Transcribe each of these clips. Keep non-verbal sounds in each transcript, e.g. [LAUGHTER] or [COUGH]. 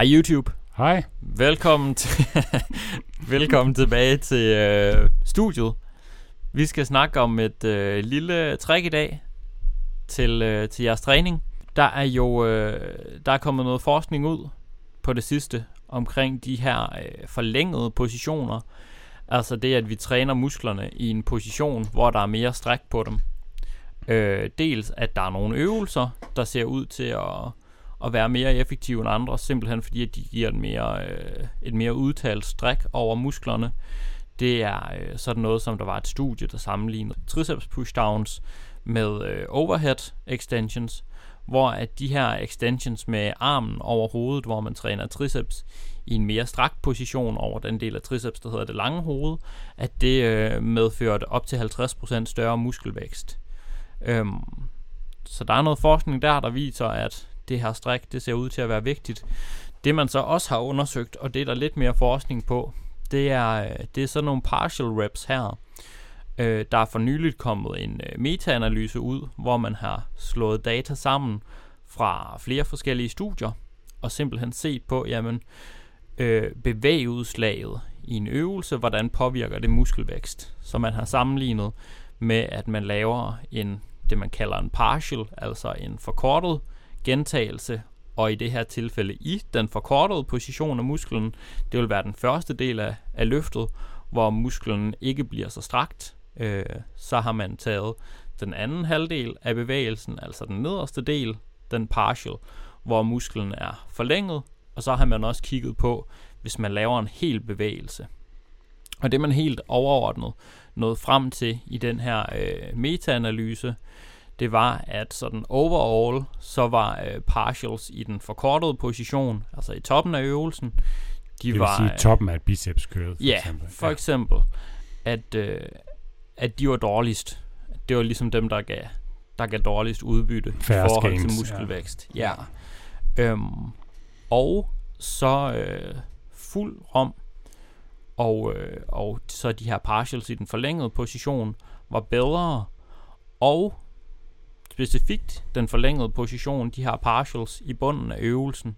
Hej YouTube. Hej. Velkommen, [LAUGHS] til Velkommen tilbage til øh, studiet. Vi skal snakke om et øh, lille trick i dag til, øh, til jeres træning. Der er jo øh, der er kommet noget forskning ud på det sidste omkring de her øh, forlængede positioner. Altså det, at vi træner musklerne i en position, hvor der er mere stræk på dem. Øh, dels at der er nogle øvelser, der ser ud til at at være mere effektive end andre, simpelthen fordi at de giver et mere, øh, et mere udtalt stræk over musklerne. Det er øh, sådan noget, som der var et studie, der sammenlignede triceps pushdowns med øh, overhead extensions, hvor at de her extensions med armen over hovedet, hvor man træner triceps i en mere strakt position over den del af triceps, der hedder det lange hoved, at det øh, medførte op til 50% større muskelvækst. Øhm, så der er noget forskning der, der viser, at det her stræk, det ser ud til at være vigtigt. Det man så også har undersøgt, og det er der lidt mere forskning på, det er, øh, det er sådan nogle partial reps her. Øh, der er for nyligt kommet en øh, metaanalyse ud, hvor man har slået data sammen fra flere forskellige studier, og simpelthen set på, jamen, øh, bevægeudslaget i en øvelse, hvordan påvirker det muskelvækst. Så man har sammenlignet med, at man laver en, det man kalder en partial, altså en forkortet gentagelse, og i det her tilfælde i den forkortede position af musklen, det vil være den første del af, af løftet, hvor musklen ikke bliver så strakt. Øh, så har man taget den anden halvdel af bevægelsen, altså den nederste del, den partial, hvor musklen er forlænget, og så har man også kigget på, hvis man laver en hel bevægelse. Og det man helt overordnet nåede frem til i den her øh, metaanalyse, det var, at sådan overall, så var øh, partials i den forkortede position, altså i toppen af øvelsen, de det vil var, sige toppen af biceps curl, for ja, eksempel. for ja. eksempel, at, øh, at de var dårligst. Det var ligesom dem, der gav, der gav dårligst udbytte Færre i forhold gains, til muskelvækst. Ja. ja. Øhm, og så øh, fuld rom, og, øh, og så de her partials i den forlængede position var bedre, og specifikt den forlængede position, de her partials i bunden af øvelsen,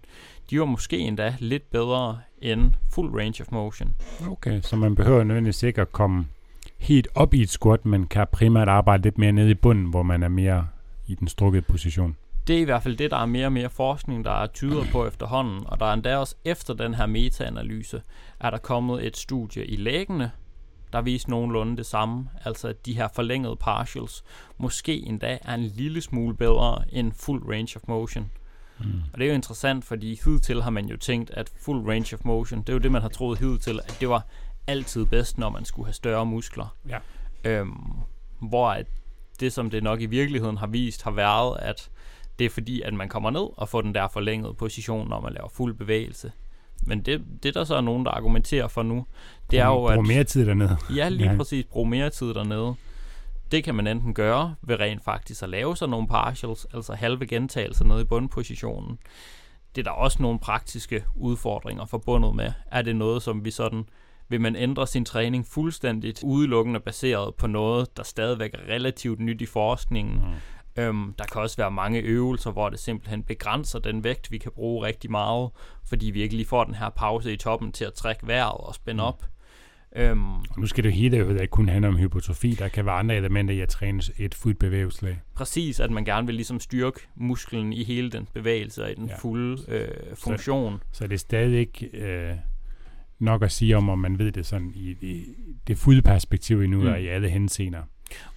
de var måske endda lidt bedre end full range of motion. Okay, så man behøver nødvendigvis ikke at komme helt op i et squat, men kan primært arbejde lidt mere nede i bunden, hvor man er mere i den strukkede position. Det er i hvert fald det, der er mere og mere forskning, der er tyder på efterhånden, og der er endda også efter den her metaanalyse, er der kommet et studie i læggende, der viste nogenlunde det samme. Altså at de her forlængede partials måske endda er en lille smule bedre end full range of motion. Mm. Og det er jo interessant, fordi hidtil har man jo tænkt, at full range of motion, det er jo det, man har troet hidtil, at det var altid bedst, når man skulle have større muskler. Ja. Øhm, hvor at det, som det nok i virkeligheden har vist, har været, at det er fordi, at man kommer ned og får den der forlængede position, når man laver fuld bevægelse. Men det, det der så er nogen, der argumenterer for nu, det er jo at... Brug mere tid dernede. Ja, lige ja. præcis. Brug mere tid dernede. Det kan man enten gøre ved rent faktisk at lave sådan nogle partials, altså halve gentagelser nede i bundpositionen. Det er der også nogle praktiske udfordringer forbundet med. Er det noget, som vi sådan vil man ændre sin træning fuldstændigt udelukkende baseret på noget, der stadigvæk er relativt nyt i forskningen, mm. Øhm, der kan også være mange øvelser, hvor det simpelthen begrænser den vægt, vi kan bruge rigtig meget, fordi vi ikke lige får den her pause i toppen til at trække vejret og spænde mm. op. Øhm, og nu skal det hele jo ikke kun handle om hypotrofi, der kan være andre elementer i at træne et fuldt bevægelseslag. Præcis, at man gerne vil ligesom styrke musklen i hele den bevægelse og i den ja. fulde øh, funktion. Så, så det er stadig ikke øh, nok at sige om, om man ved det sådan i, i det fulde perspektiv endnu mm. og i alle henseender.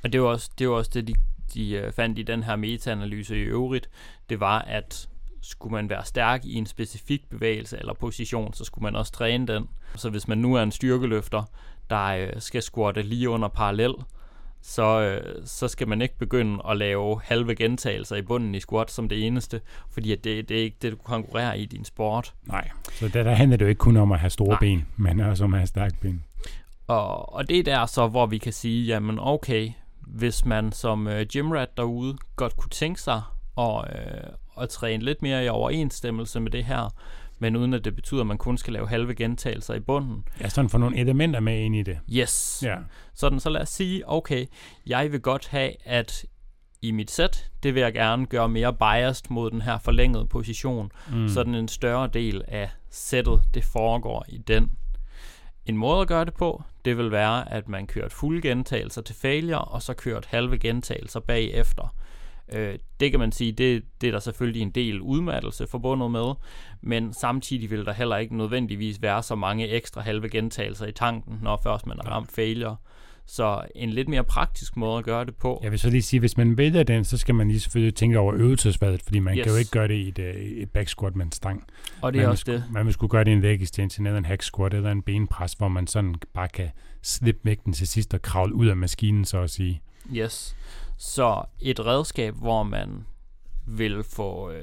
Og det er jo også det, er jo også det de de øh, fandt i den her metaanalyse i øvrigt, det var, at skulle man være stærk i en specifik bevægelse eller position, så skulle man også træne den. Så hvis man nu er en styrkeløfter, der øh, skal squatte lige under parallel, så, øh, så skal man ikke begynde at lave halve gentagelser i bunden i squat som det eneste, fordi at det, det er ikke det, du konkurrerer i din sport. Nej, så der, der handler det jo ikke kun om at have store Nej. ben, men også om at have stærke ben. Og, og det er der så, hvor vi kan sige, jamen okay, hvis man som øh, gymrat derude godt kunne tænke sig at, øh, at træne lidt mere i overensstemmelse med det her, men uden at det betyder, at man kun skal lave halve gentagelser i bunden. Ja, sådan få nogle elementer med ind i det. Yes. Ja. Sådan, så lad os sige, okay, jeg vil godt have, at i mit sæt, det vil jeg gerne gøre mere biased mod den her forlængede position, mm. så den en større del af sættet, det foregår i den. En måde at gøre det på, det vil være, at man kører fulde gentagelser til failure, og så kører halve gentagelser bagefter. Øh, det kan man sige, det, det er der selvfølgelig en del udmattelse forbundet med, men samtidig vil der heller ikke nødvendigvis være så mange ekstra halve gentagelser i tanken, når først man har ramt failure. Så en lidt mere praktisk måde at gøre det på. Jeg vil så lige sige, hvis man vælger den, så skal man lige selvfølgelig tænke over øvelsesvalget, fordi man yes. kan jo ikke gøre det i et, øh, et back squat med en stang. Og det er man også vil, det. Man vil skulle gøre det i en leg extension, eller en hack squat, eller en benpres, hvor man sådan bare kan slippe vægten til sidst og kravle ud af maskinen, så at sige. Yes. Så et redskab, hvor man vil få, øh,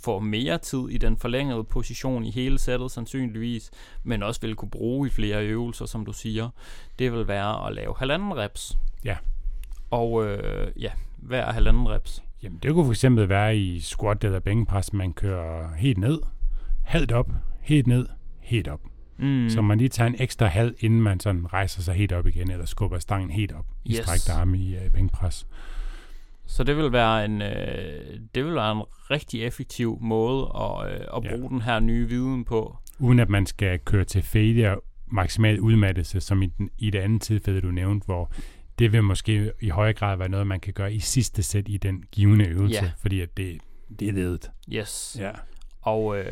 få mere tid i den forlængede position i hele sættet sandsynligvis, men også vil kunne bruge i flere øvelser, som du siger, det vil være at lave halvanden reps. Ja. Og øh, ja, hver halvanden reps. Jamen, det kunne for eksempel være i squat eller bænkpres, man kører helt ned, halvt op, helt ned, helt op. Mm. Så man lige tager en ekstra halv, inden man sådan rejser sig helt op igen, eller skubber stangen helt op i Yes. strækte arme i uh, bænkpres. Så det vil være en, øh, det vil være en rigtig effektiv måde at, øh, at Ja. bruge den her nye viden på. Uden at man skal køre til failure maksimal udmattelse, som i, den, i det andet tilfælde, du nævnte, hvor det vil måske i højere grad være noget, man kan gøre i sidste sæt i den givende øvelse, Ja. fordi at det, det er ledet. Yes. Ja. Og øh,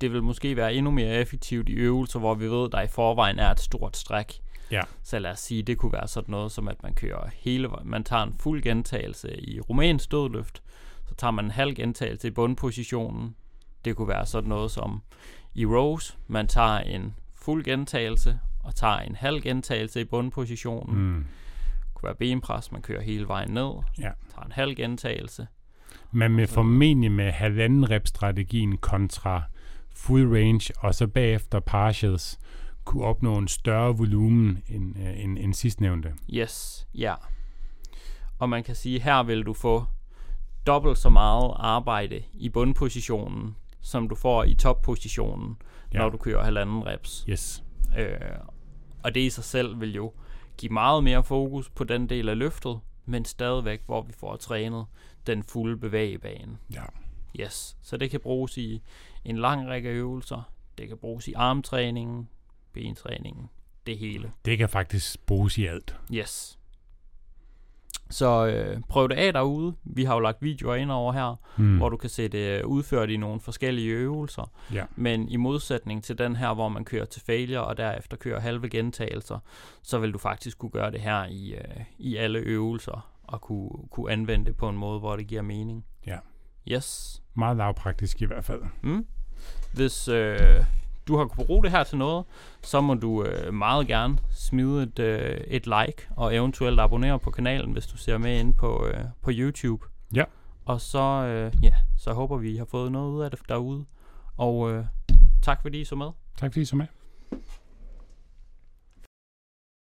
det vil måske være endnu mere effektivt i øvelser, hvor vi ved, der i forvejen er et stort stræk. Ja. Så lad os sige, det kunne være sådan noget, som at man kører hele vejen. Man tager en fuld gentagelse i rumænsk dødløft, så tager man en halv gentagelse i bundpositionen. Det kunne være sådan noget som i rows, man tager en fuld gentagelse og tager en halv gentagelse i bundpositionen. Mm. Det kunne være benpres, man kører hele vejen ned, Ja. tager en halv gentagelse. Man vil formentlig med halvanden rep strategien kontra full range, og så bagefter partials, kunne opnå en større volumen end, øh, end, end sidstnævnte. Yes, ja. Og man kan sige, her vil du få dobbelt så meget arbejde i bundpositionen, som du får i toppositionen, ja. Ja. når du kører halvanden reps. Yes. Øh, og det i sig selv vil jo give meget mere fokus på den del af løftet, men stadigvæk, hvor vi får trænet den fulde bevægebane. Ja. Yes, så det kan bruges i en lang række øvelser. Det kan bruges i armtræningen, bentræningen, det hele. Det kan faktisk bruges i alt. Yes. Så øh, prøv det af derude. Vi har jo lagt videoer ind over her, Mm. hvor du kan se det øh, udført i nogle forskellige øvelser. Ja. Men i modsætning til den her, hvor man kører til failure og derefter kører halve gentagelser, så vil du faktisk kunne gøre det her i, øh, i alle øvelser og kunne, kunne anvende det på en måde, hvor det giver mening. Ja. Yes. Meget lavpraktisk i hvert fald. Mm. Hvis øh, du har kunne bruge det her til noget, så må du øh, meget gerne smide et, øh, et like og eventuelt abonnere på kanalen, hvis du ser med ind på, øh, på YouTube. Ja. Og så, øh, ja, så håber vi, I har fået noget ud af det derude. Og øh, tak fordi I så med. Tak fordi I så med.